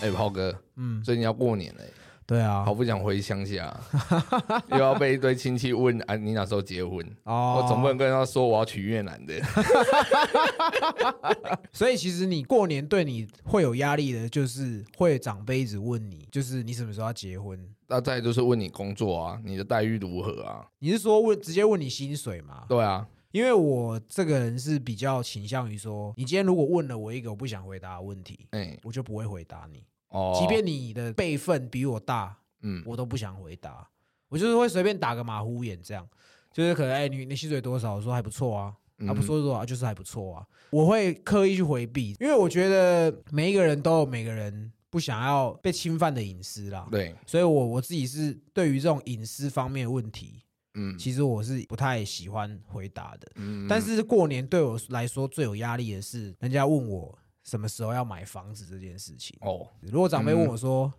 哎，炮哥，嗯，最近要过年了，对啊，好不想回乡下，又要被一堆亲戚问啊，你哪时候结婚？哦，我总不能跟他说我要娶越南的。所以其实你过年对你会有压力的，就是会长辈一直问你，就是你什么时候要结婚？那再就是问你工作啊，你的待遇如何啊？你是说问直接问你薪水吗？对啊，因为我这个人是比较倾向于说，你今天如果问了我一个我不想回答的问题，哎，我就不会回答你，哦，即便你的辈分比我大，嗯，我都不想回答，我就是会随便打个马虎眼，这样。就是可能哎，你你薪水多少？我说还不错啊，嗯。啊不说多少就是还不错啊，我会刻意去回避，因为我觉得每一个人都有每个人不想要被侵犯的隐私啦，对，所以我我自己是对于这种隐私方面的问题，嗯，其实我是不太喜欢回答的。嗯。但是过年对我来说最有压力的是，人家问我什么时候要买房子这件事情。哦，如果长辈问我嗯说：“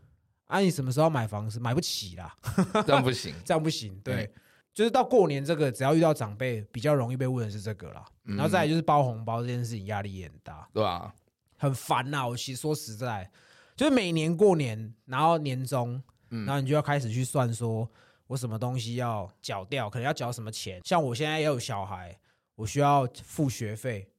啊，你什么时候要买房子？买不起啦，这样不行。这样不行。”对对，就是到过年这个，只要遇到长辈，比较容易被问的是这个啦。嗯然后再来就是包红包这件事情，压力也很大，对啊，很烦呐。我其实说实在，就是每年过年，然后年终，嗯然后你就要开始去算说，我什么东西要缴掉，可能要缴什么钱。像我现在也有小孩，我需要付学费。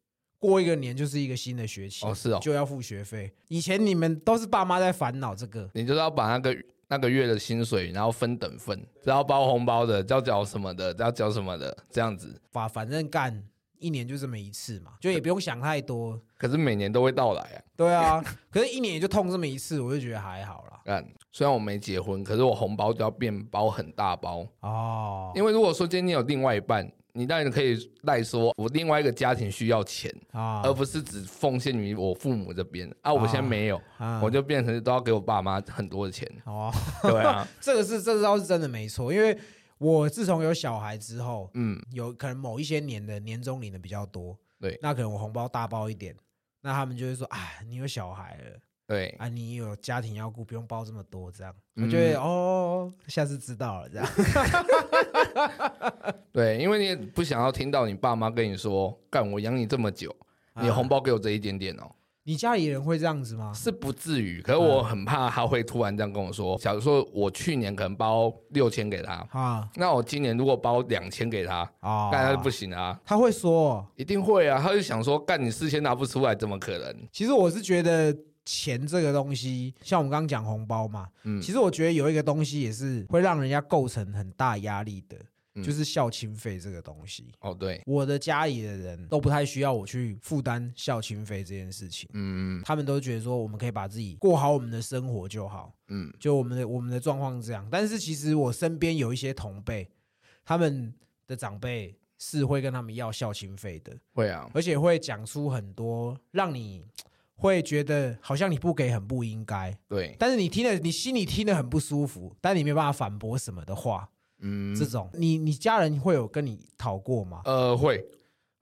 过一个年就是一个新的学期，哦是哦就要付学费。以前你们都是爸妈在烦恼这个，你就是要把那个那个月的薪水，然后分等份，只要包红包的，要缴什么的，要缴什么的，这样子。把反正干一年就这么一次嘛，就也不用想太多。可是每年都会到来啊。对啊，可是一年也就痛这么一次，我就觉得还好啦。干，虽然我没结婚，可是我红包就要变包很大包。哦因为如果说今天你有另外一半，你当然可以赖说，我另外一个家庭需要钱，啊。而不是只奉献于我父母这边。啊。我现在没有，啊我就变成都要给我爸妈很多的钱。哦，对啊，这个是这招是真的没错，因为我自从有小孩之后，嗯，有可能某一些年的年终领的比较多，对。那可能我红包大包一点，那他们就会说，哎，你有小孩了。对，啊，你有家庭要顾，不用包这么多，这样，嗯。我觉得哦，下次知道了，这样，对，因为你也不想要听到你爸妈跟你说，干我养你这么久，你啊红包给我这一点点哦，你家里人会这样子吗？是不至于。可是我很怕他会突然这样跟我说，假如说我去年可能包六千给他，啊那我今年如果包两千给他，啊，干他就不行啊。他会说，一定会啊，他就想说，干你四千拿不出来，怎么可能？其实我是觉得钱这个东西，像我们刚刚讲红包嘛，嗯其实我觉得有一个东西也是会让人家构成很大压力的，嗯就是孝亲费这个东西。哦，对，我的家里的人都不太需要我去负担孝亲费这件事情，嗯他们都觉得说我们可以把自己过好我们的生活就好，嗯。就我们的我们的状况是这样。但是其实我身边有一些同辈，他们的长辈是会跟他们要孝亲费的，会啊，而且会讲出很多让你会觉得好像你不给很不应该，对，但是你听了你心里听得很不舒服，但你没办法反驳什么的话，嗯。这，种。你你家人会有跟你讨过吗？呃，会。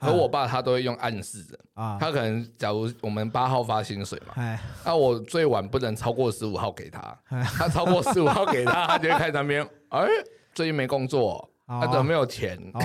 和我爸他都会用暗示的，啊，他可能假如我们八号发薪水嘛，哎，那我最晚不能超过十五号给他，哎。他超过十五号给他，他就会开始那边，哎，最近没工作，哦。他怎么没有钱？哦，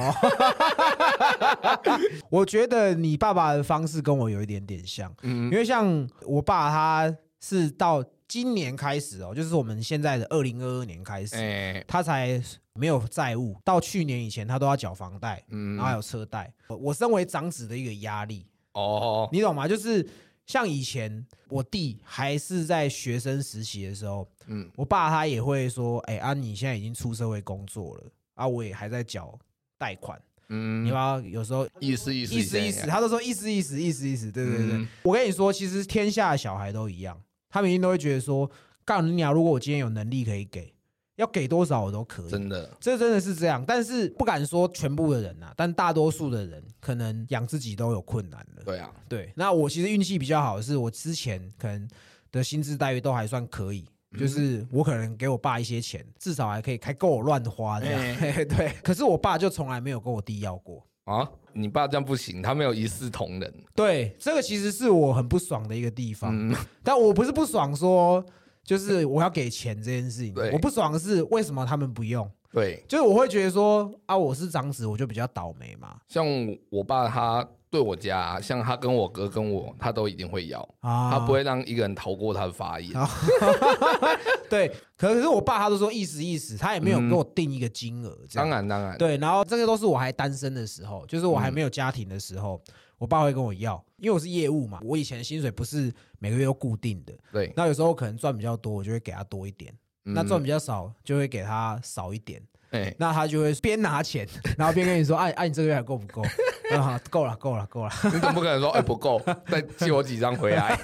我觉得你爸爸的方式跟我有一点点像，嗯。因为像我爸他是到今年开始哦，就是我们现在的二零二二年开始，哎，他才没有债务，到去年以前他都要缴房贷，嗯然后还有车贷。我我身为长子的一个压力，哦，你懂吗？就是像以前我弟还是在学生时期的时候，嗯我爸他也会说：“哎、啊，你现在已经出社会工作了，啊，我也还在缴贷款，嗯你要不要有时候意思意思意思意思？”他都说意思意思意思意思，对对对。嗯我跟你说，其实天下的小孩都一样，他们一定都会觉得说：“干你娘！如果我今天有能力可以给，要给多少我都可以。”真的，这真的是这样，但是不敢说全部的人呐、但大多数的人可能养自己都有困难了。对啊，对，那我其实运气比较好的是，我之前可能的薪资待遇都还算可以，嗯就是我可能给我爸一些钱，至少还可以还够我乱花这样。对，可是我爸就从来没有跟我弟要过。啊，你爸这样不行，他没有一视同仁，对，这个其实是我很不爽的一个地方，嗯，但我不是不爽说，就是我要给钱这件事情对，我不爽的是为什么他们不用。对，就是我会觉得说啊，我是长子，我就比较倒霉嘛。像我爸他对我家，像他跟我哥跟我，他都一定会要，啊，他不会让一个人逃过他的法眼。对，可是我爸他都说意思意思，他也没有给我定一个金额，这样。当然当然，对，然后这个都是我还单身的时候，就是我还没有家庭的时候，我爸会跟我要，因为我是业务嘛，我以前的薪水不是每个月都固定的，对，那有时候可能赚比较多，我就会给他多一点，嗯。那赚比较少就会给他少一点，哎，那他就会边拿钱，然后边跟你说，哎哎，你这个月还够不够？啊，够了，够了，够了。你总不可能说哎不够，再借我几张回来。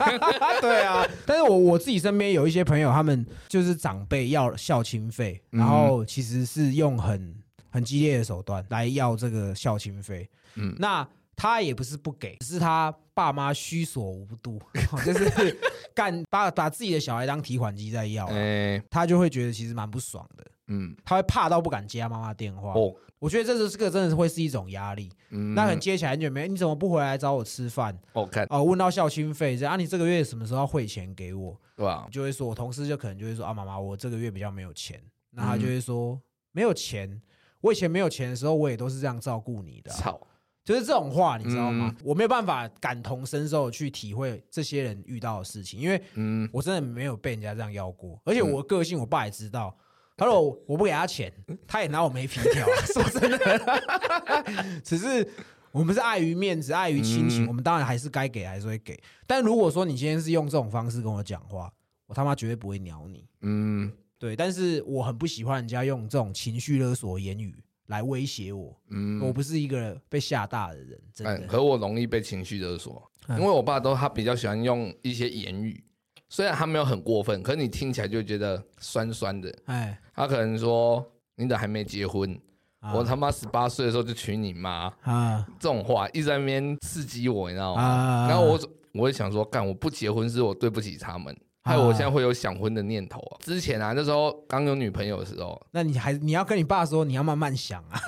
对啊，但是我我自己身边有一些朋友，他们就是长辈要孝亲费，嗯然后其实是用很很激烈的手段来要这个孝亲费。嗯那他也不是不给，只是他爸妈虚所无度，就是干 把把自己的小孩当提款机在要啊、哎，他就会觉得其实蛮不爽的，嗯，他会怕到不敢接他妈妈电话。哦，我觉得这是这个真的是会是一种压力。嗯，那可能接起来很久没，你怎么不回来找我吃饭？哦看。哦，问到孝亲费这样，啊，你这个月什么时候要汇钱给我？对吧？就会说，我同事就可能就会说啊，妈妈，我这个月比较没有钱，那他嗯。就会说、没有钱，我以前没有钱的时候，我也都是这样照顾你的啊、操，就是这种话，你知道吗？嗯我没有办法感同身受去体会这些人遇到的事情，因为嗯，我真的没有被人家这样要过，而且我的个性，我爸也知道。他说我我不给他钱，他也拿我没皮条啊。说真的，只是我们是碍于面子、碍于亲情，嗯我们当然还是该给还是会给。但如果说你今天是用这种方式跟我讲话，我他妈绝对不会鸟你。嗯对，但是我很不喜欢人家用这种情绪勒索言语来威胁我。嗯，我不是一个被吓大的人，真哎，的。可我容易被情绪勒索，嗯因为我爸都他比较喜欢用一些言语，虽然他没有很过分，可是你听起来就会觉得酸酸的。哎，他可能说你怎么还没结婚？啊我他妈十八岁的时候就娶你妈，啊这种话一直在那边刺激我，你知道吗？啊然后我我也想说，干我不结婚是我对不起他们，害我现在会有想婚的念头啊。之前啊，那时候刚有女朋友的时候，那你还你要跟你爸说，你要慢慢想啊，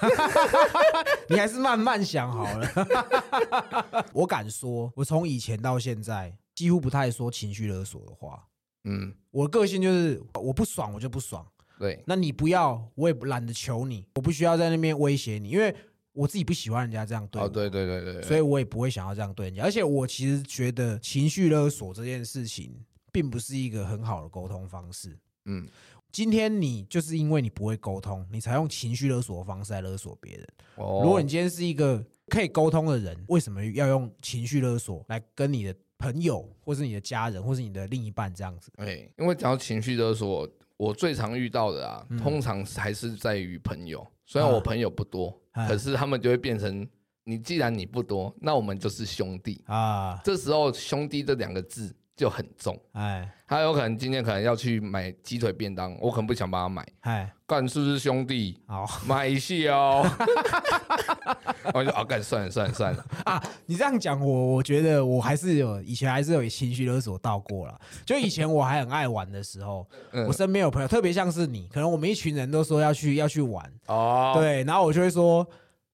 你还是慢慢想好了。我敢说，我从以前到现在几乎不太说情绪勒索的话。嗯，我的个性就是我不爽我就不爽，对，那你不要我也不懒得求你，我不需要在那边威胁你，因为我自己不喜欢人家这样对对对对对，所以我也不会想要这样对人家。而且我其实觉得情绪勒索这件事情，并不是一个很好的沟通方式。嗯今天你就是因为你不会沟通，你才用情绪勒索的方式来勒索别人。哦，如果你今天是一个可以沟通的人，为什么要用情绪勒索来跟你的朋友，或是你的家人，或是你的另一半这样子？哎，因为讲到情绪勒索，我最常遇到的啊，嗯通常还是在于朋友。虽然啊我朋友不多，啊可是他们就会变成你既然你不多，那我们就是兄弟。啊，这时候“兄弟”这两个字就很重。哎他有可能今天可能要去买鸡腿便当，我可能不想帮他买，哎，干是不是兄弟？好 买一下哦。我就啊，干算了算了算了，啊，你这样讲我，我觉得我还是有以前还是有情绪勒索到过了。就以前我还很爱玩的时候，嗯我身边有朋友，特别像是你，可能我们一群人都说要去要去玩，哦，对，然后我就会说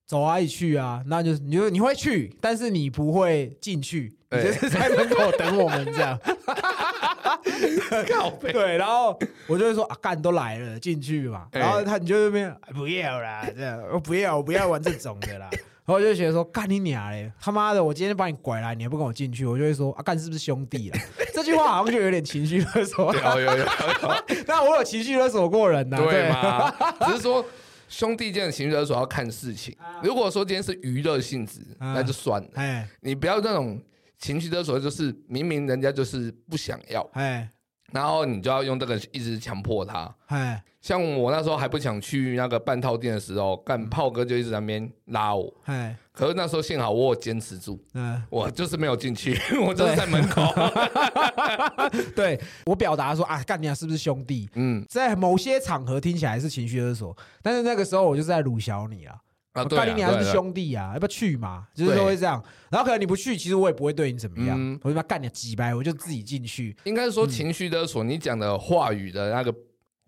走啊，一起去啊，那就是你就你会去，但是你不会进去，就是在门口等我们这样。靠背，对，然后我就会说啊，干都来了，进去嘛。哎然后他你就在那边哎不要啦，这样我不要，我不要玩这种的啦。然后我就觉得说，干你娘嘞！他妈的，我今天把你拐来，你还不跟我进去，我就会说啊，干是不是兄弟啦？这句话好像就有点情绪勒索。有有有有，但我有情绪勒索过人呐、对？吗？只是说兄弟间的情绪勒索要看事情。如果说今天是娱乐性质，啊那就算了。哎你不要那种情绪勒索，就是明明人家就是不想要，哎然后你就要用这个一直强迫他。哎像我那时候还不想去那个半套店的时候，干炮哥就一直在那边拉我。哎可是那时候幸好我有坚持住，嗯，我就是没有进去，我就是在门口。对我表达说啊，干你俩是不是兄弟？嗯在某些场合听起来是情绪勒索，但是那个时候我就是在鲁小你啊。啊，对啊，干你还是兄弟啊？要不要去嘛？就是对说会这样，然后可能你不去，其实我也不会对你怎么样，嗯我就把干你几百，我就自己进去。应该是说情绪勒索，你讲的话语的那个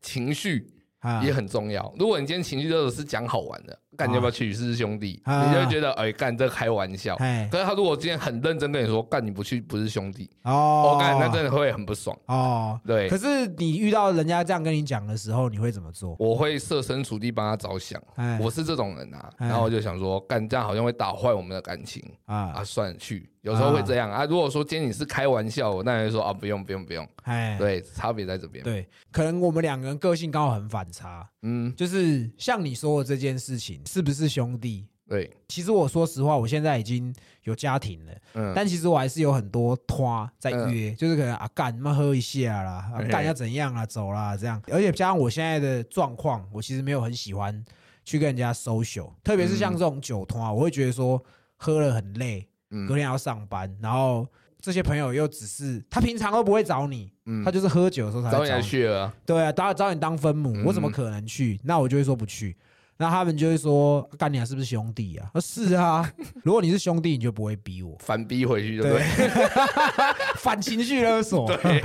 情绪啊也很重要。如果你今天情绪勒索是讲好玩的，干你要不要去是兄弟，啊你就会觉得哎干这开玩笑。哎可是他如果今天很认真跟你说干你不去不是兄弟，哦我干那真的会很不爽。哦。对可，是你遇到人家这样跟你讲的时候，你会怎么做？我会设身处地帮他着想，哎我是这种人啊。哎然后我就想说，干这样好像会打坏我们的感情啊，啊，算了去。有时候会这样啊。如果说今天你是开玩笑，我当然会说啊不用不用不用。哎，对，差别在这边。对，可能我们两个人个性刚好很反差，嗯，就是像你说的这件事情，是不是兄弟？对，其实我说实话，我现在已经有家庭了，嗯，但其实我还是有很多拖在约，就是可能啊干妈喝一下啦，干要怎样啊，走啦这样。而且加上我现在的状况，我其实没有很喜欢去跟人家 social，特别是像这种酒托啊，我会觉得说喝了很累，嗯隔天要上班，然后这些朋友又只是他平常都不会找你，嗯他就是喝酒的时候才找你来会找你。血啊，对啊，找找你当分母，嗯我怎么可能去？那我就会说不去。那他们就会说：“干你啊，是不是兄弟啊？”是啊，如果你是兄弟，你就不会逼我。反逼回去，对不对对？，反情绪勒索。对，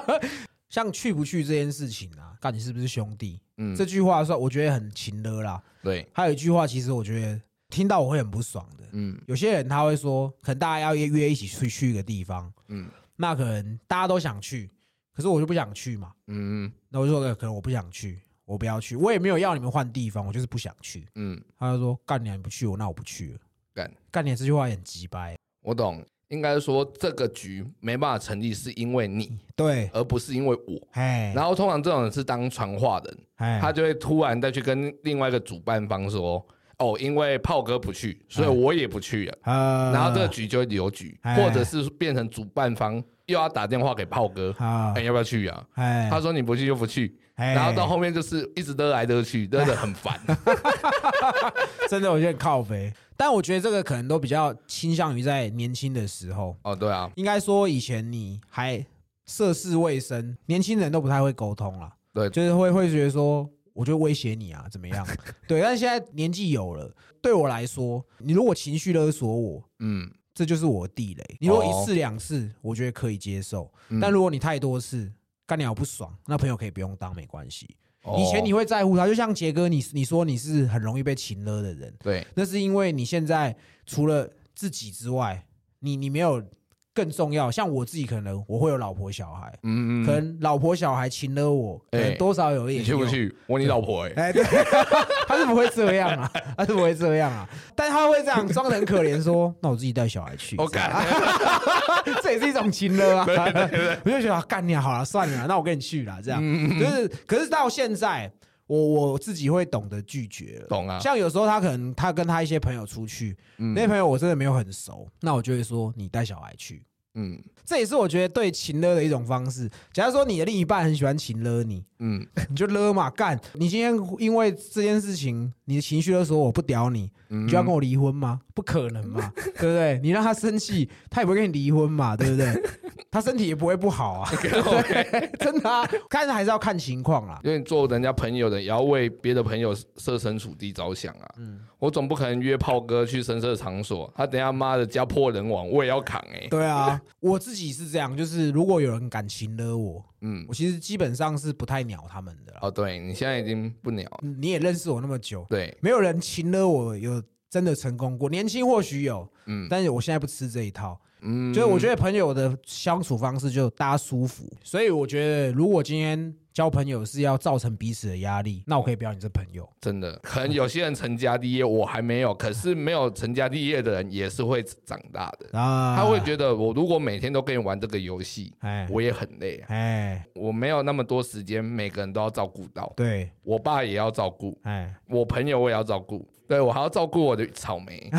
像去不去这件事情啊，干你是不是兄弟？嗯，这句话算我觉得很情勒啦。对，还有一句话，其实我觉得听到我会很不爽的。嗯有些人他会说，可能大家要约约一起去去一个地方，嗯那可能大家都想去，可是我就不想去嘛。嗯嗯那我就说，呃可能我不想去，我不要去，我也没有要你们换地方，我就是不想去。嗯，他就说，干你啊你不去我，那我不去了。干，干你啊这句话也很鸡掰。我懂。应该说这个局没办法成立，是因为你，对，而不是因为我。哎，然后通常这种人是当传话人，哎，他就会突然再去跟另外一个主办方说：“哦，因为炮哥不去，所以我也不去了。”啊，然后这个局就会留局，哎。或者是变成主办方又要打电话给炮哥，啊哎，，要不要去啊？哎，他说你不去就不去，哎。然后到后面就是一直得来得去，真的很烦。真的我觉得靠肥，但我觉得这个可能都比较倾向于在年轻的时候，哦，对啊，应该说以前你还涉世未深，年轻人都不太会沟通了，对。就是会会觉得说，我就威胁你啊，怎么样？对，但是现在年纪有了，对我来说，你如果情绪勒索我，嗯，这就是我的地雷。你如果哦一次两次，我觉得可以接受，嗯但如果你太多次，干你好不爽，那朋友可以不用当，没关系。哦以前你会在乎他，就像杰哥，你你说你是很容易被情勒的人，对，那是因为你现在除了自己之外，你你没有更重要。像我自己，可能我会有老婆小孩，嗯嗯，可能老婆小孩情勒我，多少有一点。你去不？去？我你老婆哎，哎，对，他是不会这样啊，他是不会这样啊，但他会这样装的很可怜，说：“那我自己带小孩去。”我干，这也是一种情勒啊！我就觉得啊干你啊好了，算了啦，那我跟你去了，这样嗯就是。可是到现在，我我自己会懂得拒绝了。懂啊，像有时候他可能他跟他一些朋友出去，嗯那些朋友我真的没有很熟，那我就会说你带小孩去。嗯这也是我觉得对情勒的一种方式。假如说你的另一半很喜欢情勒你，嗯 你就勒嘛干。你今天因为这件事情，你的情绪勒索我不屌你，嗯，你就要跟我离婚吗？不可能嘛，对不对？你让他生气，他也不会跟你离婚嘛，对不对？他身体也不会不好啊，真的啊，看还是要看情况啦。因为做人家朋友的，也要为别的朋友设身处地着想啊。嗯我总不可能约炮哥去深色场所，他等下妈的家破人亡，我也要扛哎、对啊，我自己是这样，就是如果有人敢情勒我，嗯，我其实基本上是不太鸟他们的啦。哦，对你现在已经不鸟你也认识我那么久，对，没有人情勒我有真的成功过。年轻或许有，嗯但是我现在不吃这一套。嗯，就是我觉得朋友的相处方式就大家舒服，所以我觉得如果今天交朋友是要造成彼此的压力，那我可以不要你这朋友。真的，可能有些人成家立业，我还没有，可是没有成家立业的人也是会长大的。啊，他会觉得，我如果每天都跟你玩这个游戏，哎。我也很累啊，哎，我没有那么多时间，每个人都要照顾到，对，我爸也要照顾，哎，我朋友我也要照顾，对我还要照顾我的草莓，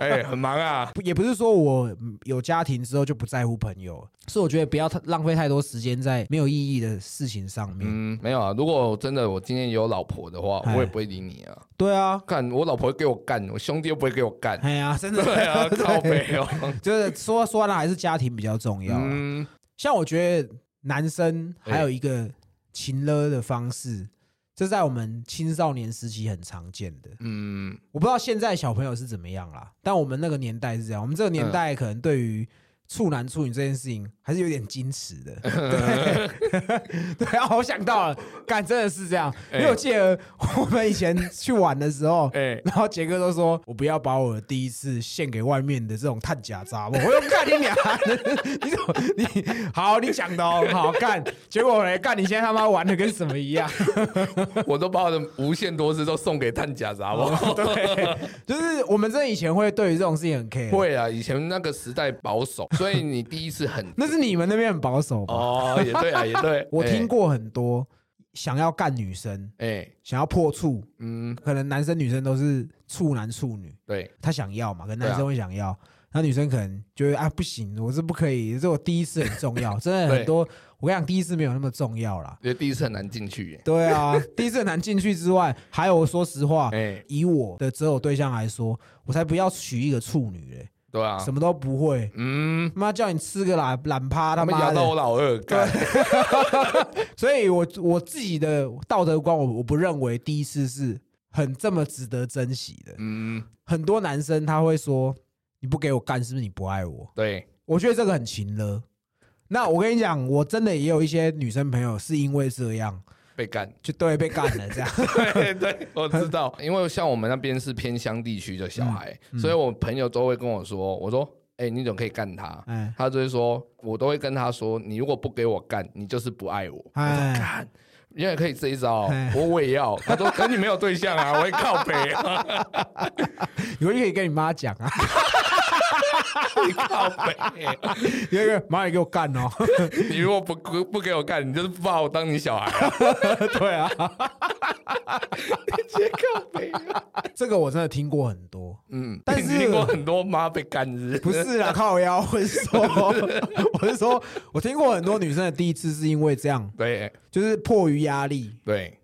哎，很忙啊。也不是说我嗯有家庭之后就不在乎朋友，是我觉得不要太浪费太多时间在没有意义的事情上面。嗯，没有啊。如果真的我今天有老婆的话，哎我也不会理你啊。对啊，干，我老婆会给我干，我兄弟又不会给我干。哎呀，真的，对啊，靠背哦。就是说说呢，还是家庭比较重要啊。嗯，像我觉得男生还有一个情勒的方式，这在我们青少年时期很常见的。嗯，我不知道现在小朋友是怎么样啦，但我们那个年代是这样。我们这个年代可能对于处男处女这件事情还是有点矜持的。对，对啊，我想到了，干真的是这样，因为我记得我们以前去玩的时候，哎，然后杰哥都说我不要把我的第一次献给外面的这种探假渣，我又干你俩，你怎么你好你讲的哦，好干，结果嘞干你现在他妈玩的跟什么一样？我都把我的无限多次都送给探假渣，我对，就是我们这以前会对于这种事情很 care，会啊，以前那个时代保守，所以你第一次很那是你们那边很保守吧？哦，也对啊，也对，我听过很多想要干女生，哎，想要破处，嗯，可能男生女生都是处男处女，对，他想要嘛，可能男生会想要，那女生可能觉得啊不行，我是不可以，这我第一次很重要，真的很多，我跟你讲，第一次没有那么重要啦。因为第一次很难进去。耶，对啊，第一次很难进去之外，还有说实话，哎，以我的择偶对象来说，我才不要娶一个处女嘞，对啊，什么都不会，嗯，妈叫你吃个懒懒趴，他妈的，我老二，干，所以我我自己的道德观，我我不认为第一次是很这么值得珍惜的。嗯，很多男生他会说，你不给我干，是不是你不爱我？对，我觉得这个很情了。那我跟你讲，我真的也有一些女生朋友是因为这样，被干，就对被干了这样。对对，我知道，因为像我们那边是偏乡地区的小孩，嗯所以我朋友都会跟我说，我说，哎，你怎么可以干他？哎。他就会说，我都会跟他说，你如果不给我干，你就是不爱我。哎，干，原来可以这一招。哎，我我也要。他说，可你没有对象啊，我会靠北。啊，你回去可以跟你妈讲啊，你 靠北。有一个妈也给我干哦。你如果不不不给我干，你就是不把我当你小孩啊，对啊，直接靠北啊。这个我真的听过很多。嗯，但是你听过很多妈被干日，不是啦，靠腰，我是说，我是说，我听过很多女生的第一次是因为这样，对就是迫于压力。对，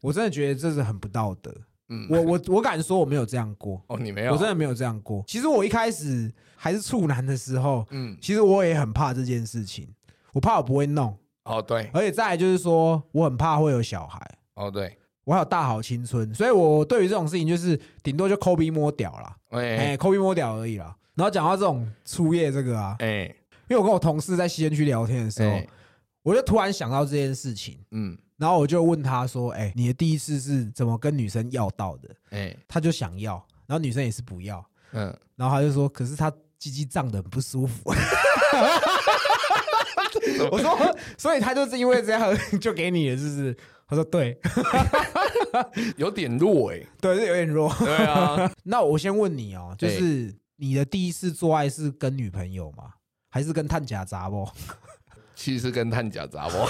我真的觉得这是很不道德。嗯，我我我敢说我没有这样过，哦，你没有，我真的没有这样过。其实我一开始还是处男的时候，嗯，其实我也很怕这件事情，我怕我不会弄，哦对，而且再来就是说，我很怕会有小孩，哦对，我还有大好青春，所以我对于这种事情就是顶多就抠鼻摸屌啦，哎，哎抠鼻摸屌而已啦。然后讲到这种初夜这个啊，哎因为我跟我同事在西园区聊天的时候哎，，我就突然想到这件事情，嗯然后我就问他说：“哎，你的第一次是怎么跟女生要到的哎？”他就想要，然后女生也是不要，嗯，然后他就说：“可是他鸡鸡胀得很不舒服。”我说：“所以他就是因为这样 就给你了，是不是？”他说：“对，有点弱哎，对，是有点弱。对啊，那我先问你哦，就是你的第一次做爱是跟女朋友吗？还是跟探假杂不？其实跟探假杂我，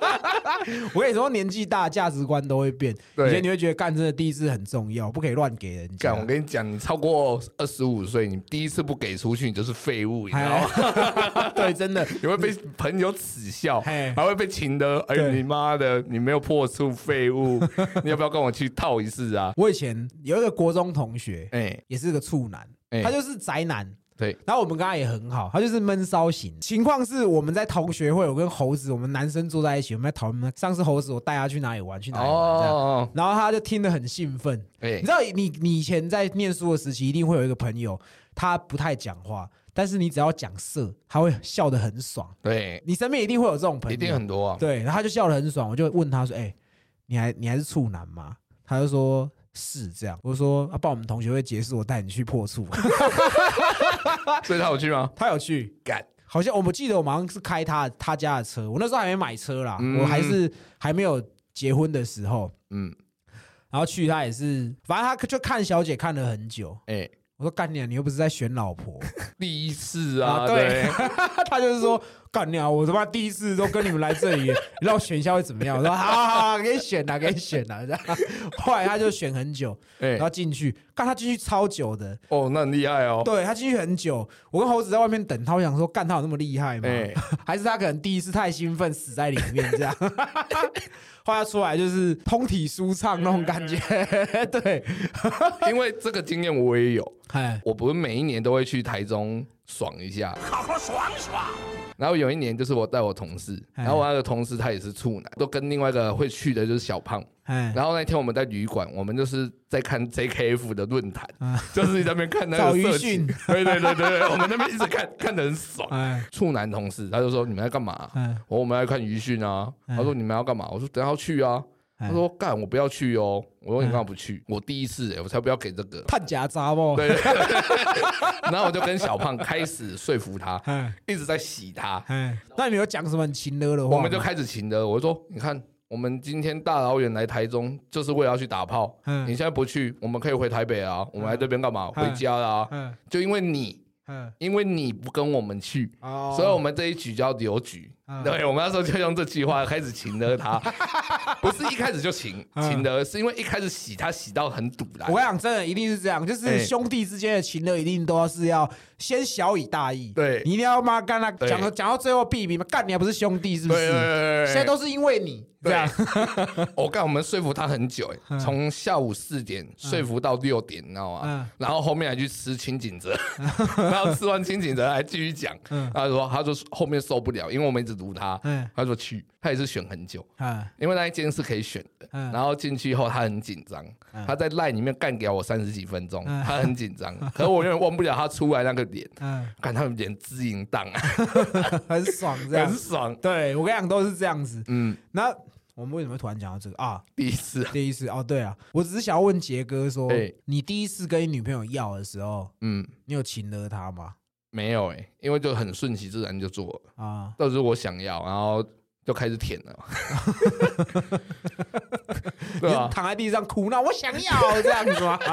我跟你说，年纪大，价值观都会变。对以前你会觉得干真的第一次很重要，不可以乱给人家干，。我跟你讲，你超过二十五岁，你第一次不给出去，你就是废物，你知道吗？哎 对，真的，你会被朋友耻笑，还会被请的，哎，对你妈的，你没有破处，废物，你要不要跟我去套一次啊？我以前有一个国中同学，哎也是个处男，哎他就是宅男。对，然后我们跟他也很好，他就是闷骚型。情况是我们在同学会，我跟猴子，我们男生坐在一起，我们在讨论上次猴子我带他去哪里玩，去哪里玩这样。哦，然后他就听得很兴奋。哎你知，道你你以前在念书的时期，一定会有一个朋友，他不太讲话，但是你只要讲色，他会笑得很爽。对，你身边一定会有这种朋友，一定很多啊。对，然后他就笑得很爽，我就问他说：“哎、你还你还是处男吗？”他就说是这样。我说：“啊，帮我们同学会结束，我带你去破处。所以他有去吗？”他有去，干，好像我们记得我们好像是开他他家的车，我那时候还没买车啦，嗯。我还是还没有结婚的时候，嗯，然后去他也是，反正他就看小姐看了很久。哎，我说干你、啊，你又不是在选老婆，第一次啊，啊对。对，他就是说干掉啊，我他妈第一次都跟你们来这里，你让我选一下会怎么样？我说好好好，给你选啦，给你选啦。这样，后来他就选很久，哎然，后进去，干他进去超久的，哦，那很厉害哦。对他进去很久，我跟猴子在外面等他，我想说干他有那么厉害吗？哎，还是他可能第一次太兴奋死在里面这样？后来出来就是通体舒畅那种感觉，对，因为这个经验我也有，哎，我不是每一年都会去台中爽一下，好好爽爽。然后有一年就是我带我同事，哎然后我那个同事他也是处男，都跟另外一个会去的就是小胖。哎，然后那天我们在旅馆，我们就是在看 JKF 的论坛，啊就是在那边看那个色情讯，对对对对对，我们那边一直看，看得很爽。哎处男同事他就说你们在干嘛、哎我说我们来看鱼讯啊。嗯他说你们要干嘛？我说等下要去啊。哎他说干我不要去哦。我说你嗯干嘛不去？我第一次哎，我才不要给这个。探假渣哦？对，然后我就跟小胖开始说服他，哎一直在洗他。哎，那你有讲什么很情勒的话？我们就开始情的，我就说你看。我们今天大老远来台中，就是为了要去打炮。嗯你现在不去，我们可以回台北啊。我们来这边干嘛？回家啦、嗯就因为你，嗯，因为你不跟我们去，哦所以我们这一局叫留局。嗯。对，我们那时候就用这句话开始请了他，不是一开始就请嗯。请的，是因为一开始洗他洗到很堵了我。跟你讲，真的一定是这样，就是哎。兄弟之间的情勒一定都要是要先小以大义，对。你一定要妈干他讲到讲到最后避避嘛，干你还不是兄弟是不是？对对对对对。现在都是因为你这对样，我干，我们说服他很久，从下午四点说服到六点，你知道吗？嗯？然后后面还去吃清景泽，然后吃完清景泽还继续讲，嗯。他说他就后面受不了，因为我们一直堵他，嗯他说去，他也是选很久，嗯因为那一间是可以选的。嗯然后进去以后，他很紧张，嗯他在赖里面干掉我三十几分钟，嗯他很紧张。可是我永远忘不了他出来那个脸，嗯，看他们脸支淫荡啊，很爽这样很。爽。对我跟你讲都是这样子。嗯，那我们为什么会突然讲到这个啊？第一次，第一次哦，对啊，我只是想要问杰哥说哎，你第一次跟你女朋友要的时候，嗯，你有亲了她吗？没有哎、因为就很顺其自然就做了，啊，都是我想要，然后就开始舔了，对啊，躺在地上哭闹，我想要这样子吗？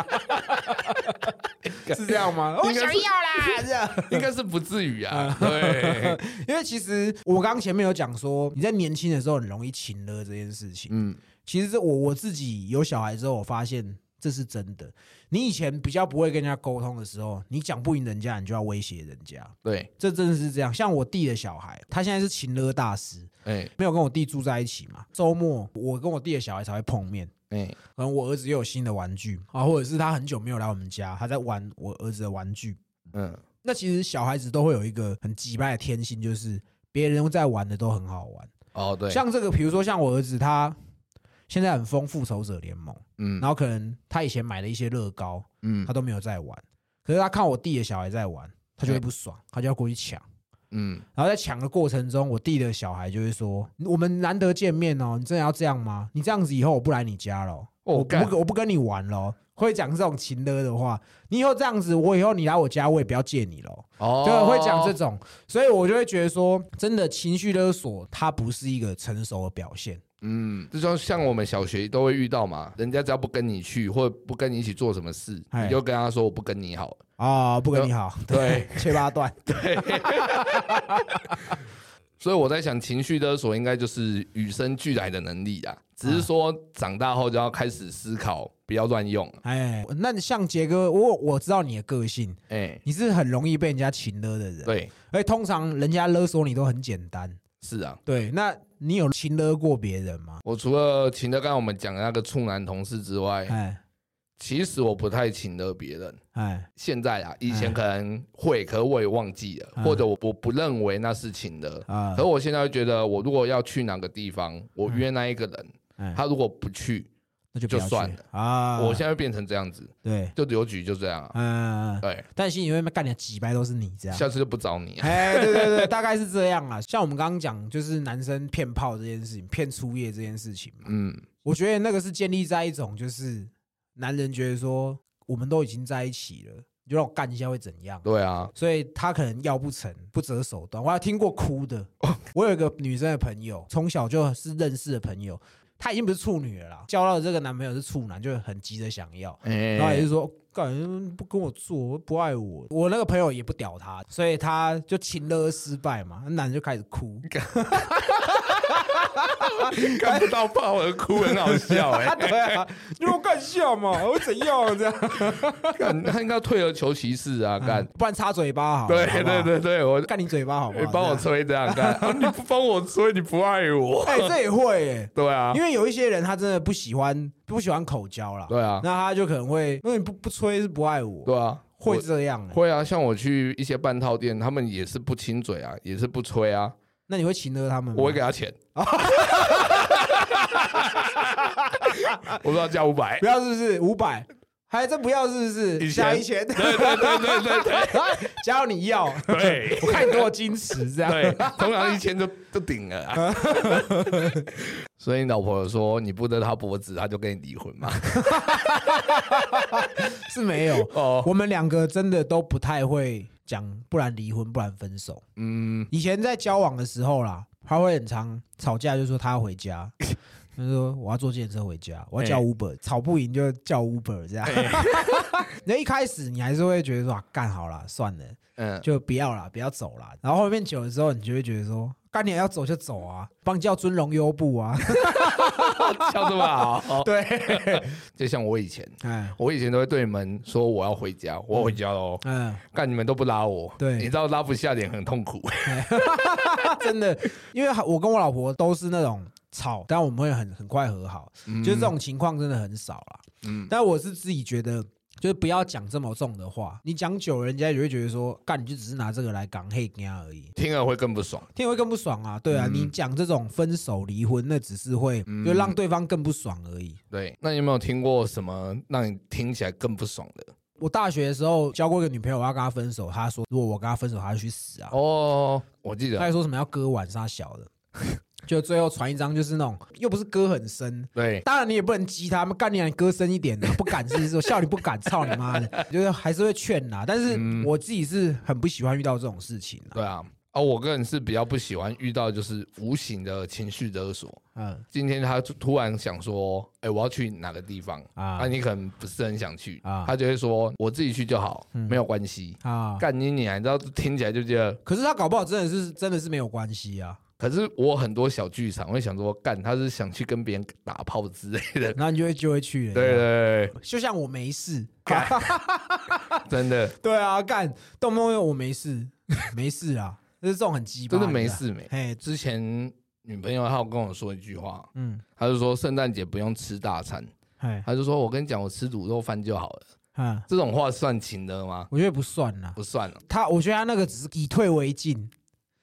是这样吗？我想要啦，这样。应该是不至于啊，对，因为其实我刚刚前面有讲说，你在年轻的时候很容易情勒这件事情。嗯，其实这我我自己有小孩之后，我发现这是真的。你以前比较不会跟人家沟通的时候，你讲不赢人家，你就要威胁人家，对，这真的是这样。像我弟的小孩，他现在是情勒大师，哎没有跟我弟住在一起嘛。周末我跟我弟的小孩才会碰面。哎，可能我儿子又有新的玩具啊，或者是他很久没有来我们家，他在玩我儿子的玩具。嗯，那其实小孩子都会有一个很击败的天性，就是别人在玩的都很好玩。哦对，像这个，比如说像我儿子，他现在很疯复仇者联盟，嗯然后可能他以前买的一些乐高，嗯他都没有在玩，可是他看我弟的小孩在玩，他就会不爽，他就要过去抢。嗯，然后在抢的过程中，我弟的小孩就会说：“我们难得见面哦，你真的要这样吗？你这样子以后我不来你家了哦，我不我不跟你玩了。”会讲这种情的的话，你以后这样子，我以后你来我家，我也不要见你了。哦，就，会讲这种，所以我就会觉得说，真的情绪勒索，它不是一个成熟的表现。嗯，这就像我们小学都会遇到嘛，人家只要不跟你去，或不跟你一起做什么事，哎。你就跟他说我不跟你好了。啊、不跟你好，对，切八段，对。所以我在想，情绪勒索应该就是与生俱来的能力啊，只是说长大后就要开始思考，不要乱用。哎，那像杰哥，我我知道你的个性，哎，你是很容易被人家情勒的人，，对，而且通常人家勒索你都很简单，是啊。对，那你有情勒过别人吗？我除了请的刚才我们讲的那个处男同事之外，哎其实我不太请的别人。哎现在啊，以前可能会，可我也忘记了，嗯或者我不不认为那是请的。啊可我现在会觉得，我如果要去哪个地方，我约那一个人，哎，他如果不去，那就就算了啊。我现在会变成这样子，对，就邮局就这样啊。嗯，对，但心里面干了几百都是你这样。下次就不找你啊。哎，对对对，大概是这样啊。像我们刚刚讲，就是男生骗炮这件事情，骗初夜这件事情嘛，嗯，我觉得那个是建立在一种就是男人觉得说我们都已经在一起了，你就让我干一下会怎样？对啊，所以他可能要不成，不择手段。我还听过哭的，我有一个女生的朋友，从小就是认识的朋友，她已经不是处女了啦，交到这个男朋友是处男，就很急着想要。哎，然后也是说，干不跟我做，不爱我。我那个朋友也不屌他，所以他就情勒失败嘛，那男的就开始哭。看不到炮而哭，很好笑 哎。对啊，你我干笑嘛，我怎样这样？干他应该退而求其次啊，干。不然插嘴巴好了。对对，对对，我干你嘴巴好不好？你帮我。吹这样干，啊你不帮我吹，你不爱我。哎，这也会耶，对啊因，为有一些人他真的不喜欢不喜欢口交啦，对啊，那他就可能会，因为你不不吹是不爱我。对啊，会这样欸、会啊，像我去一些半套店，他们也是不亲嘴啊，也是不吹啊，那你会请了他们吗？我会给他钱 我说要加五百不，要是不是五百？还真不要是不是？加一千，对对对对对对 加上你要，对我看你多矜持这样。对，通常一千就就顶了啊。所以你老婆有说你不得他脖子，他就跟你离婚嘛？是没有。哦，我们两个真的都不太会讲，不然离婚，不然分手。嗯，以前在交往的时候啦，他会很常吵架，就说他要回家，他说我要坐电车回家，我要叫哎 Uber，、吵不赢就叫 Uber 这样。那一开始你还是会觉得说啊干好了，算了，嗯，就不要了，不要走了。然后后面久了之后，你就会觉得说，干你要走就走啊，帮你叫尊荣优步啊。笑这么好，对，就像我以前，哎，我以前都会对你们说我要回家，我要回家喽。嗯，干你们都不拉我，对你知道拉不下脸很痛苦。真的，因为我跟我老婆都是那种吵，但我们会很很快和好，就是这种情况真的很少啦。嗯，但我是自己觉得，就是不要讲这么重的话，你讲久了，人家也会觉得说，干你就只是拿这个来港黑家而已。听了会更不爽。听了会更不爽啊，对啊，嗯你讲这种分手、离婚，那只是会嗯就让对方更不爽而已。对，那你有没有听过什么让你听起来更不爽的？我大学的时候交过一个女朋友，我要跟她分手，她说如果我跟她分手，她就去死啊！哦，我记得，她还说什么要割腕杀小的，就最后传一张就是那种又不是歌很深，对，当然你也不能激他们，干你啊，你割深一点的，不敢是不是？我笑你不敢，操你妈的！就是还是会劝啦，但是嗯我自己是很不喜欢遇到这种事情啦。对啊，啊，我个人是比较不喜欢遇到就是无形的情绪勒索。嗯今天他突突然想说，哎、我要去哪个地方啊啊？你可能不是很想去啊他就会说我自己去就好，嗯没有关系。啊，干你你，你知道听起来就觉得，可是他搞不好真的是真的是没有关系啊，可是我很多小剧场会想说，干他是想去跟别人打炮之类的。然后你就会就会去了。对对对就像我没事，真的 对啊，干动不动我没事，没事啊，就是这种很鸡巴，真的没。事没。嘿，之前女朋友她有跟我说一句话，嗯，她就说圣诞节不用吃大餐，哎，她就说我跟你讲，我吃卤肉饭就好了。嗯，这种话算情的吗？我觉得不算啦。不算了。他，我觉得他那个只是以退为进，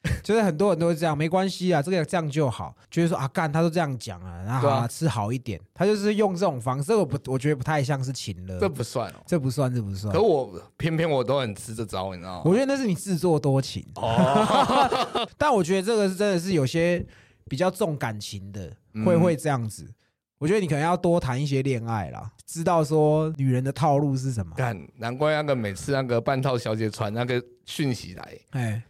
就是很多人都会这样，没关系啊，这个这样就好，就是说啊，干他都这样讲啊，然后好啊啊吃好一点，他就是用这种方式，这个不，我觉得不太像是情了，这不算哦。这不算，这不算可。我偏偏我都很吃这招，你知道吗？我觉得那是你自作多情，哦，但我觉得这个是真的是有些比较重感情的嗯会会这样子。我觉得你可能要多谈一些恋爱啦，知道说女人的套路是什么。干，难怪那个每次那个半套小姐传那个讯息来，哎，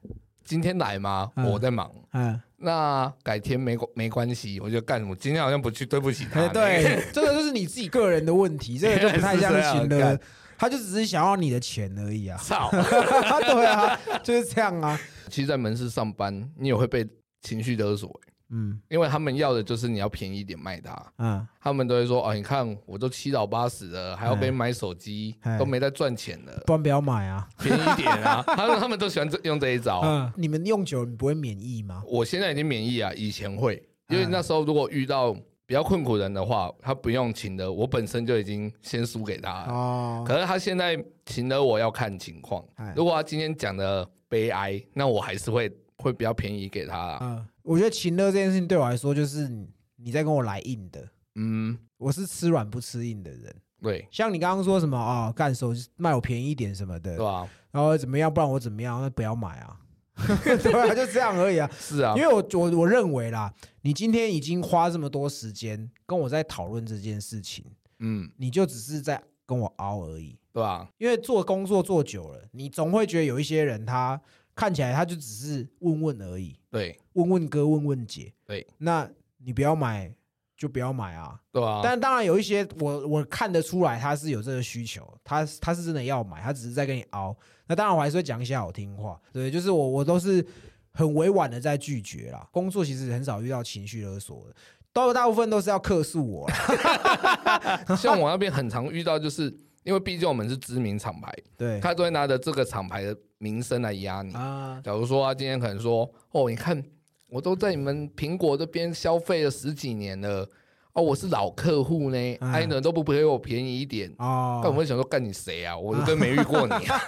今天来吗？嗯我在忙。嗯，那改天没关没关系，我就干。我今天好像不去，对不起他。对，这个就是你自己个人的问题，这个就不太像是情了原来是这样。他就只是想要你的钱而已啊。操！对啊，就是这样啊。其实，在门市上班，你也会被情绪勒索、欸嗯因为他们要的就是你要便宜一点卖他。嗯，他们都会说：“哦，你看我都七老八十了，还要给你买手机哎，都没在赚钱了，不然不要买啊。便宜一点啊！” 他们他们都喜欢这用这一招。嗯，你们用久了你不会免疫吗？我现在已经免疫啊，以前会，因为嗯那时候如果遇到比较困苦人的话，他不用请的，我本身就已经先输给他了。哦，可是他现在请的我要看情况哎，如果他今天讲的悲哀，那我还是会会比较便宜给他啦。嗯，我觉得情乐这件事情对我来说，就是你你在跟我来硬的，嗯，我是吃软不吃硬的人。对，像你刚刚说什么啊，干手卖我便宜一点什么的对，吧？然后怎么样，不然我怎么样，那不要买啊。对啊，就这样而已啊。是啊因，为我我我认为啦，你今天已经花这么多时间跟我在讨论这件事情，嗯，你就只是在跟我熬而已。对吧？因为做工作做久了，你总会觉得有一些人他看起来他就只是问问而已，对问问哥问问姐。对，那你不要买就不要买啊。对啊？但当然有一些我我看得出来他是有这个需求，他他是真的要买，他只是在跟你熬。那当然我还是会讲一些好听话，对，就是我我都是很委婉的在拒绝啦。工作其实很少遇到情绪勒索的，都大部分都是要克诉我啦。像我那边很常遇到，就是因为毕竟我们是知名厂牌，对他都会拿着这个厂牌的名声来压你。啊，假如说他今天可能说，哦，你看我都在你们苹果这边消费了十几年了，哦，我是老客户呢，嗯哎，呢都不给我便宜一点。哦，干我会想说，干你谁啊？我都跟没遇过你啊。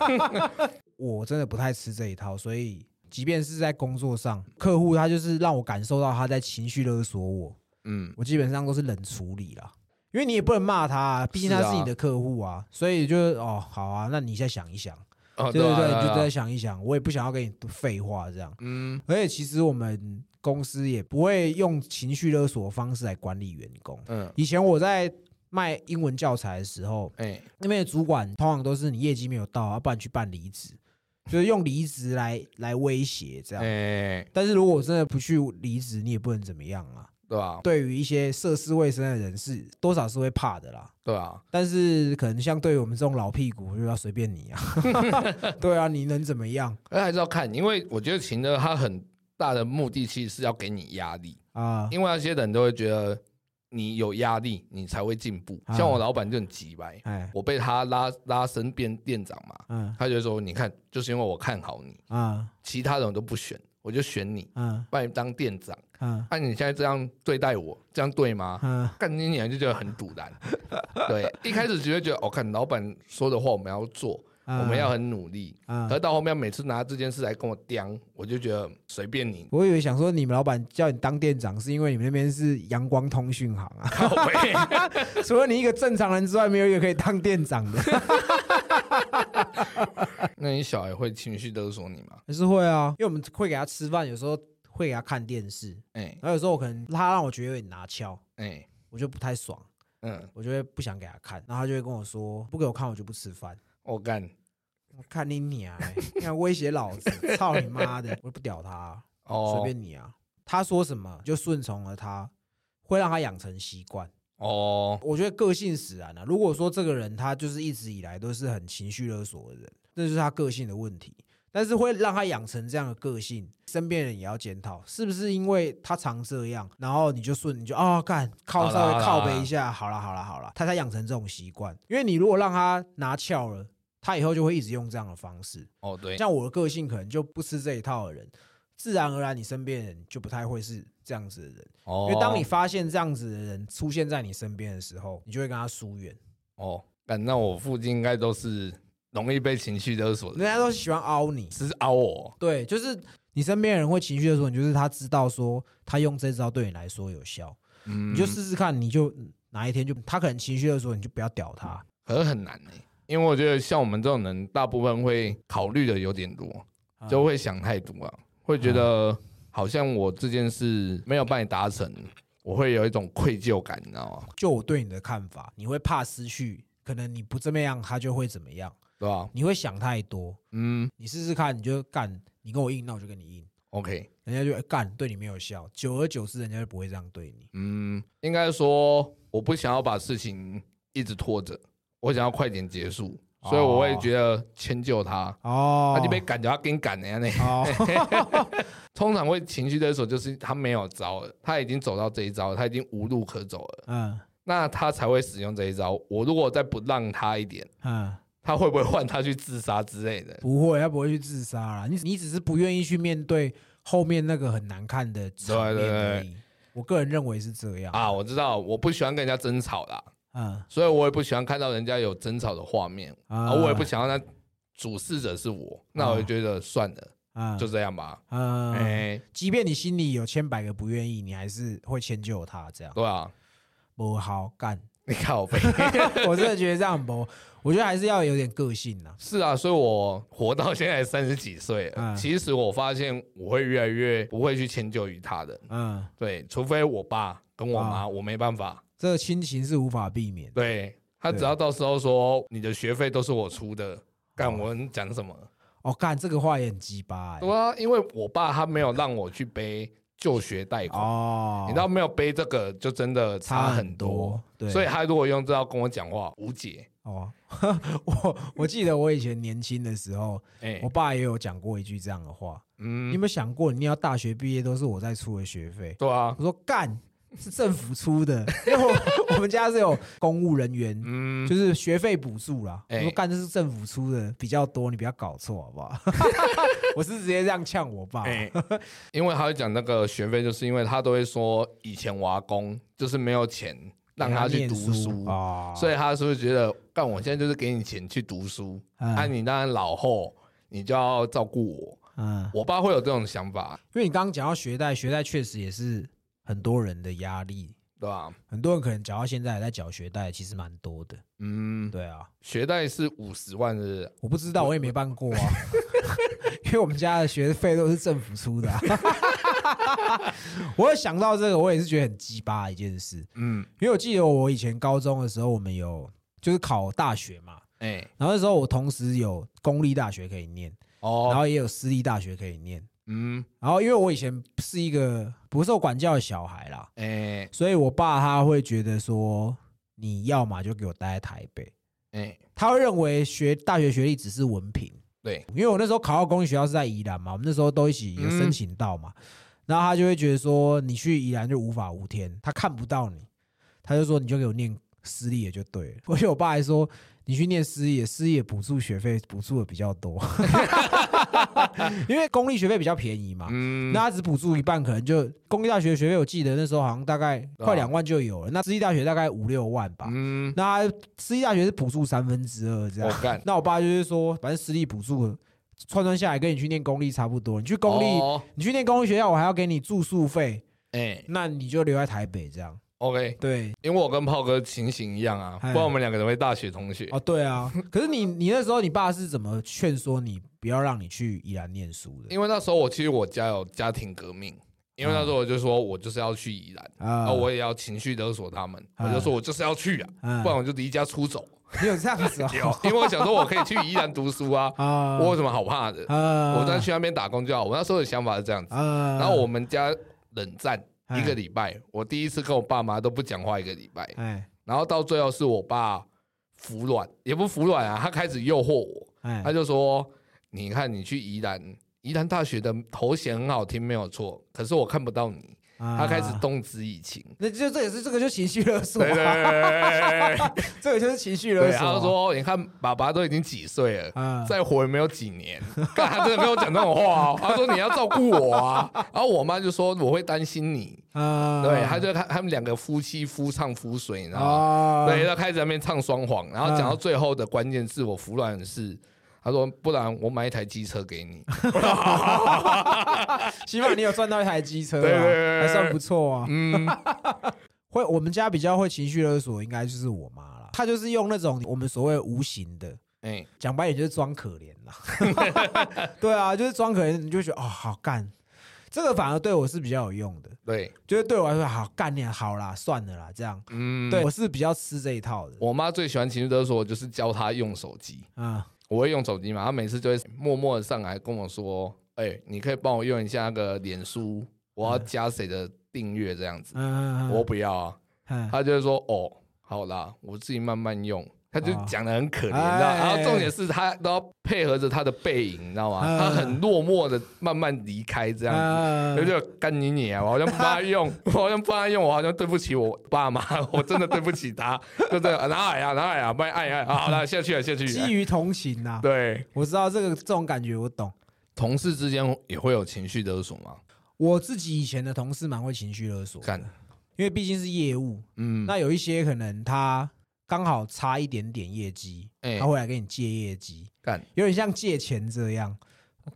我真的不太吃这一套，所以即便是在工作上，客户他就是让我感受到他在情绪勒索我，嗯，我基本上都是冷处理啦。因为你也不能骂他、啊，毕竟他是你的客户啊，所以就是哦，好啊，那你再想一想，哦，对对对，你就再想一想，我也不想要跟你废话这样。嗯而且其实我们公司也不会用情绪勒索的方式来管理员工。嗯，以前我在卖英文教材的时候，哎，那边的主管通常都是你业绩没有到，要不然去办离职，就是用离职来来威胁这样。哎，但是如果真的不去离职，你也不能怎么样啊。对吧？对于一些涉世未深的人士多少是会怕的啦。对啊，但是可能像对于我们这种老屁股，就要随便你啊。对啊，你能怎么样那还是要看，因为我觉得秦乐他很大的目的其实是要给你压力，啊？因为那些人都会觉得你有压力，你才会进步。啊像我老板就很急白，哎，我被他拉拉升变店长嘛，嗯他就说：“你看，就是因为我看好你，啊其他人我都不选，我就选你，嗯把你当店长。嗯按、你现在这样对待我，这样对吗？嗯干你娘就觉得很堵然。对，一开始只会觉得，我、哦、看老板说的话我们要做，嗯，我们要很努力。嗯可是到后面每次拿这件事来跟我刁，我就觉得随便你。我以为想说你们老板叫你当店长，是因为你们那边是阳光通讯行啊。除了你一个正常人之外，没有一个可以当店长的。那你小孩会情绪勒索你吗？还是会啊，因为我们会给他吃饭，有时候会给他看电视，哎、然后有时候我可能他让我觉得有点拿翘，哎、我就不太爽，嗯，我就会不想给他看，然后他就会跟我说不给我看我就不吃饭。我干我看你娘、欸，你想威胁老子，操你妈的！我就不屌他啊、随哦便你啊。他说什么就顺从了他，会让他养成习惯。哦，我觉得个性使然啊。如果说这个人他就是一直以来都是很情绪勒索的人，这就是他个性的问题。但是会让他养成这样的个性，身边人也要检讨，是不是因为他常这样，然后你就顺你就哦干靠稍微靠背一下，好了好了好了，他才养成这种习惯。因为你如果让他拿翘了，他以后就会一直用这样的方式。哦，对，像我的个性可能就不吃这一套的人，自然而然你身边人就不太会是这样子的人。哦，因为当你发现这样子的人出现在你身边的时候，你就会跟他疏远。哦，干那我附近应该都是容易被情绪勒索的人，人。家都喜欢凹你，只是凹我。对，就是你身边的人会情绪勒索你，就是他知道说他用这招对你来说有效，嗯，你就试试看，你就嗯哪一天就他可能情绪勒索你，就不要屌他。可是很难呢、因为我觉得像我们这种人，大部分会考虑的有点多，啊。就会想太多啊，会觉得好像我这件事没有帮你达成，我会有一种愧疚感，你知道吗？就我对你的看法，你会怕失去，可能你不这么样，他就会怎么样，对吧？你会想太多。嗯你试试看，你就干，你跟我硬，那我就跟你硬。，OK，人家就哎干、对你没有效，久而久之，人家就不会这样对你。嗯，应该说我不想要把事情一直拖着，我想要快点结束，所以我会觉得迁就他。哦他就被赶，着要给你赶的呀那。哦，通常会情绪勒索，就是他没有招了，他已经走到这一招了，他已经无路可走了，嗯那他才会使用这一招。我如果再不让他一点，嗯，他会不会换他去自杀之类的？不会，他不会去自杀啦。你你只是不愿意去面对后面那个很难看的场面对对对。我个人认为是这样。啊，我知道，我不喜欢跟人家争吵啦，嗯所以我也不喜欢看到人家有争吵的画面，啊啊，我也不想要他主事者是我，那我就觉得算了，嗯就这样吧。嗯，哎，即便你心里有千百个不愿意，你还是会迁就他这样。对啊，不好干，你靠背。我真的觉得这样不，我觉得还是要有点个性呐。是啊，所以我活到现在三十几岁了，嗯其实我发现我会越来越不会去迁就于他的，嗯，对，除非我爸跟我妈，啊我没办法，这个亲情是无法避免。对他只要到时候说你的学费都是我出的，干我能讲什么？哦，干这个话也很鸡巴欸对啊，因为我爸他没有让我去背就学贷款，哦，你知道没有背这个就真的差很多。所以他如果用这招跟我讲话，无解。哦，我我记得我以前年轻的时候，哎、我爸也有讲过一句这样的话。你有嗯，没有想过，你要大学毕业都是我在出的学费？对啊，我说干，是政府出的，因为我 我们家是有公务人员，嗯，就是学费补助啦。我哎说干这是政府出的比较多，你不要搞错好不好？我是直接这样呛我爸。哎，因为他会讲那个学费，就是因为他都会说以前娃工就是没有钱让他去念读书，啊，所以他是不是觉得干我现在就是给你钱去读书，嗯。啊，你当然老后你就要照顾我。嗯，我爸会有这种想法，因为你刚刚讲到学贷，学贷确实也是很多人的压力，对吧？很多人可能缴到现在还在缴学贷，其实蛮多的。嗯，对啊，学贷是五十万的我不知道，我也没办过啊，因为我们家的学费都是政府出的啊、我有想到这个，我也是觉得很鸡巴的一件事，嗯，因为我记得我以前高中的时候，我们有就是考大学嘛，哎、然后那时候我同时有公立大学可以念，然哦，后也有私立大学可以念。嗯，然后因为我以前是一个不受管教的小孩啦，哎、所以我爸他会觉得说，你要嘛就给我待在台北，哎、他会认为学大学学历只是文凭。对，因为我那时候考到公立学校是在宜兰嘛，我们那时候都一起有申请到嘛，然后他就会觉得说你去宜兰就无法无天，他看不到你，他就说你就给我念私立的就对了。而且我爸还说你去念私立的，私立的补助学费补助的比较多，因为公立学费比较便宜嘛。嗯，那他只补助一半，可能就公立大学的学费，我记得那时候好像大概快两万就有了。那私立大学大概五六万吧。嗯，那他私立大学是补助三分之二这样那我爸就是说，反正私立补助串串下来跟你去念公立差不多。你去公立，哦你去念公立学校，我还要给你住宿费，哎、那你就留在台北这样。OK，对，因为我跟炮哥情形一样啊，不哎然我们两个人会大学同学。哦，对啊。可是你 你那时候你爸是怎么劝说你不要让你去宜兰念书的？因为那时候我其实我家有家庭革命，因为那时候我就说我就是要去宜兰，啊我也要情绪勒索他们，啊我就说我就是要去啊，嗯不然我就离家出走。你有这样子哦？有，因为我想说我可以去宜兰读书啊，啊我有什么好怕的？啊我再去那边打工就好。我那时候的想法是这样子，啊然后我们家冷战哎一个礼拜，我第一次跟我爸妈都不讲话一个礼拜，哎。然后到最后是我爸服软，也不服软啊，他开始诱惑我，哎。他就说：“你看你去宜兰，宜兰大学的头衔很好听，没有错，可是我看不到你。”啊他开始动之以情。那就这也是这个就情绪勒索对对啊，对对 这个就是情绪，勒索啊。他就说：“你看，爸爸都已经几岁了，啊，再活也没有几年。”干，他真的跟我讲这种话哦。他说：“你要照顾我啊。”然后我妈就说：“我会担心你。”啊，对，他就他他们两个夫妻夫唱夫随，你知道吗？啊，对，他开始在那边唱双簧，然后讲到最后的关键字，我服软的是，他说：“不然我买一台机车给你。起码你有赚到一台机车啊，对对对对还算不错啊”。嗯，会我们家比较会情绪勒索，应该就是我妈了。她就是用那种我们所谓无形的，哎，讲白点就是装可怜啦。对啊，就是装可怜，你就会觉得哦好干，这个反而对我是比较有用的。对，就是对我来说，好干点好啦，算了啦，这样。嗯，对我是比较吃这一套的。我妈最喜欢情绪勒索，就是教她用手机。啊我会用手机嘛，他每次就会默默的上来跟我说：“哎、你可以帮我用一下那个脸书，我要加谁的订阅这样子。嗯我不要啊，嗯她就会说：“哦，好啦，我自己慢慢用。”她就哦讲的很可怜，你知道哎然后重点是他都要配合着他的背影，你知道吗？他很落寞的慢慢离开这样子。啊就就干你你啊！我好像不帮他用，我好像不帮他用，我好像对不起我爸妈，我真的对不起他，就这样，哪来呀，哪来呀，不然爱爱，好了，下去了，下去了。基于同情呐、对，我知道这个这种感觉，我懂。同事之间也会有情绪勒索吗？我自己以前的同事蛮会情绪勒索的，干，因为毕竟是业务，嗯，那有一些可能他刚好差一点点业绩，哎。他会来跟你借业绩，干，有点像借钱这样。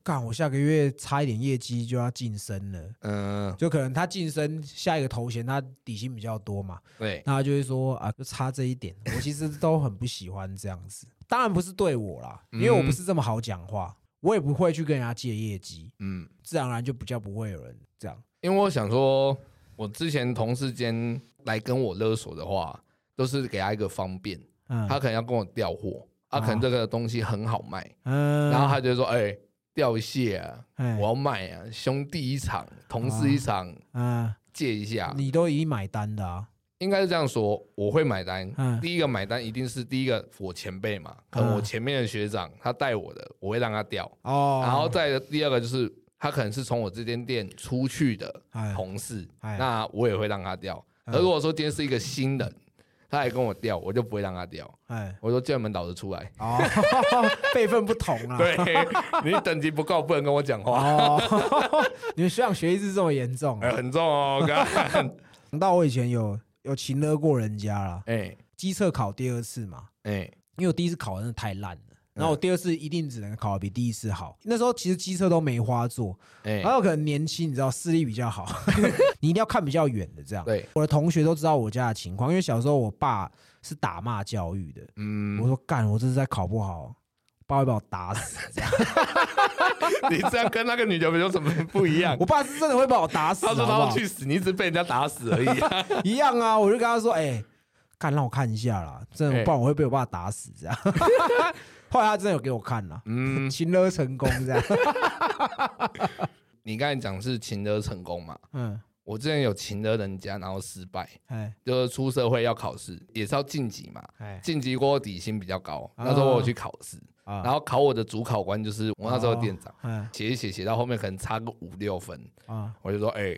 干，我下个月差一点业绩就要晋升了，嗯，就可能他晋升下一个头衔，他底薪比较多嘛，对，那他就会说啊，就差这一点。我其实都很不喜欢这样子，当然不是对我啦，因为我不是这么好讲话，我也不会去跟人家借业绩，嗯，自然而然就比较不会有人这样。因为我想说，我之前同事间来跟我勒索的话，都是给他一个方便，嗯，他可能要跟我调货，他可能这个东西很好卖，嗯，然后他就说，哎，调一下啊。哎。我要卖啊，兄弟一场，同事一场，嗯，借一下，你都已经买单的啊，应该是这样说，我会买单。嗯。第一个买单一定是第一个我前辈嘛，可能我嗯前面的学长他带我的，我会让他调。哦，然后再第二个就是他可能是从我这间店出去的哎。同事，哎。那我也会让他调。而如果说今天是一个新人，他还跟我调，我就不会让他调。哎，我说叫你们老师出来，哦，辈分不同啊。对你等级不够，不能跟我讲话，哦，你们学长学艺是这么严重啊哎，？很重哦，干，想到我以前有有擒勒过人家啦，哎机测考第二次嘛，哎，因为我第一次考的真的太烂了。然嗯后我第二次一定只能考的比第一次好。那时候其实机车都没花做，哎然，后可能年轻，你知道视力比较好，你一定要看比较远的这样。对，我的同学都知道我家的情况，因为小时候我爸是打骂教育的。嗯我嗯，说干，我这是在考不好，爸会把我打死。这样，你这样跟那个女的有什么不一样我？爸是真的会把我打死。他说他要去死，你只是被人家打死而已啊。一样啊，我就跟他说，哎、干让我看一下啦，真的，哎不然我会被我爸打死这样。后来他真的有给我看了，嗯，擒勒成功这样。你刚才讲是擒得成功嘛？嗯，我之前有擒得人家，然后失败，哎。就是出社会要考试，也是要晋级嘛。哎。晋级过后底薪比较高，啊。那时候我有去考试，啊，然后考我的主考官就是我那时候店长，嗯写一写写到后面可能差个五六分，啊。我就说，哎、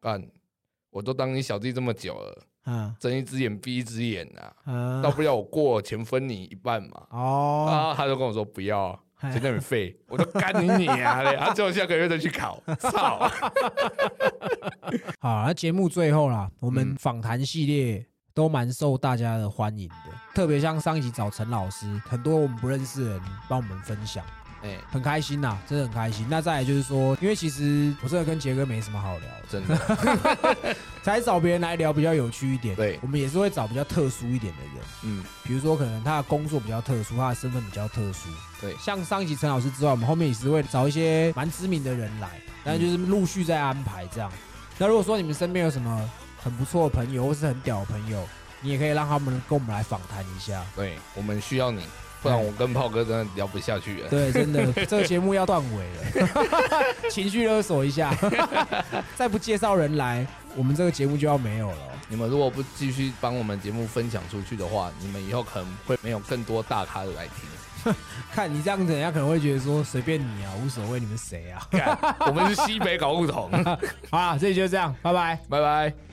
干，我都当你小弟这么久了，嗯睁一只眼闭一只眼啊，嗯大不了我过钱分你一半嘛。哦，啊，他就跟我说不要啊，哎真的很废。我就干你娘嘞！他叫我下个月再去考，操！好，那节目最后啦，我们嗯访谈系列都蛮受大家的欢迎的，特别像上一集找陈老师，很多我们不认识的人帮我们分享，哎、很开心呐，真的很开心。那再来就是说，因为其实我真的跟杰哥没什么好聊，真的，才找别人来聊比较有趣一点。对我们也是会找比较特殊一点的人，嗯，比如说可能他的工作比较特殊，他的身份比较特殊。对像上一集陈老师之外，我们后面也是会找一些蛮知名的人来，但就是陆续在安排这样。那如果说你们身边有什么很不错的朋友，或是很屌的朋友，你也可以让他们跟我们来访谈一下。对，我们需要你，不然我跟炮哥真的聊不下去了。对，真的，这个节目要断尾了，情绪勒索一下，再不介绍人来，我们这个节目就要没有了哦。你们如果不继续帮我们节目分享出去的话，你们以后可能会没有更多大咖的来听。看你这样子，人家可能会觉得说随便你啊，无所谓，你们谁啊？我们是西北搞不同，好啦，这里就这样，拜拜。拜拜。